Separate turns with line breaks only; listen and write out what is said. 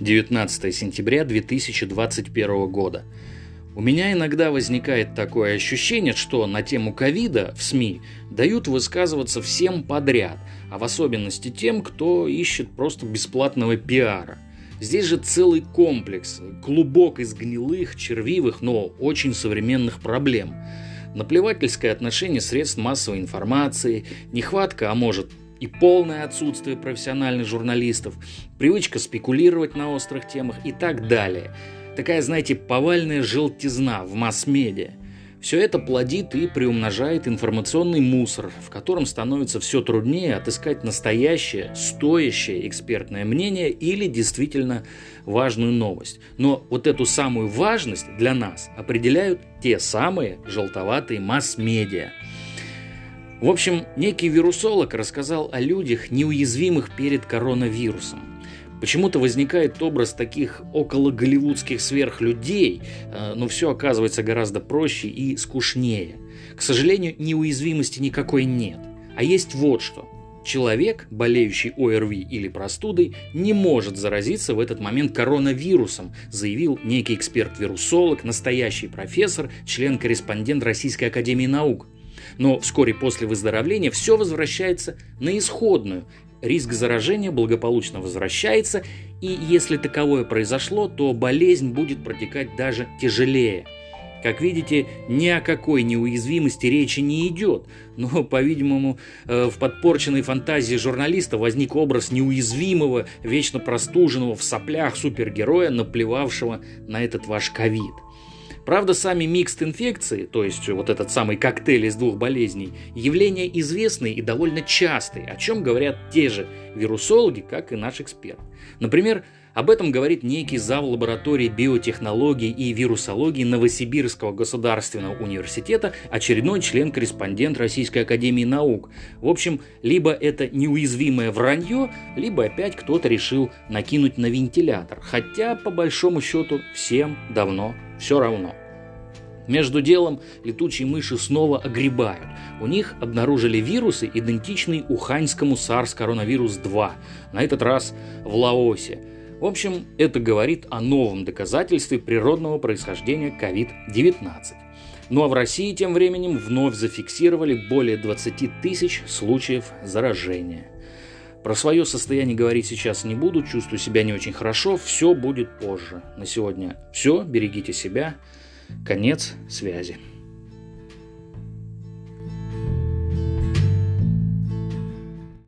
19 сентября 2021 года. У меня иногда возникает такое ощущение, что на тему ковида в СМИ дают высказываться всем подряд, а в особенности тем, кто ищет просто бесплатного пиара. Здесь же целый комплекс, клубок из гнилых, червивых, но очень современных проблем. Наплевательское отношение средств массовой информации, нехватка, а может и полное отсутствие профессиональных журналистов, привычка спекулировать на острых темах и так далее. Такая, знаете, повальная желтизна в масс-медиа. Все это плодит и приумножает информационный мусор, в котором становится все труднее отыскать настоящее, стоящее экспертное мнение или действительно важную новость. Но вот эту самую важность для нас определяют те самые желтоватые масс-медиа. В общем, некий вирусолог рассказал о людях, неуязвимых перед коронавирусом. Почему-то возникает образ таких около голливудских сверхлюдей, э, но все оказывается гораздо проще и скучнее. К сожалению, неуязвимости никакой нет. А есть вот что. Человек, болеющий ОРВИ или простудой, не может заразиться в этот момент коронавирусом, заявил некий эксперт-вирусолог, настоящий профессор, член-корреспондент Российской Академии Наук. Но вскоре после выздоровления все возвращается на исходную. Риск заражения благополучно возвращается, и если таковое произошло, то болезнь будет протекать даже тяжелее. Как видите, ни о какой неуязвимости речи не идет, но, по-видимому, э, в подпорченной фантазии журналиста возник образ неуязвимого, вечно простуженного в соплях супергероя, наплевавшего на этот ваш ковид. Правда, сами микст инфекции, то есть вот этот самый коктейль из двух болезней, явление известные и довольно частые, о чем говорят те же вирусологи, как и наш эксперт. Например, об этом говорит некий зав. лаборатории биотехнологии и вирусологии Новосибирского государственного университета, очередной член-корреспондент Российской Академии Наук. В общем, либо это неуязвимое вранье, либо опять кто-то решил накинуть на вентилятор. Хотя, по большому счету, всем давно все равно. Между делом летучие мыши снова огребают. У них обнаружили вирусы, идентичные уханьскому SARS коронавирус 2, на этот раз в Лаосе. В общем, это говорит о новом доказательстве природного происхождения COVID-19. Ну а в России тем временем вновь зафиксировали более 20 тысяч случаев заражения. Про свое состояние говорить сейчас не буду, чувствую себя не очень хорошо, все будет позже. На сегодня все, берегите себя. Конец связи.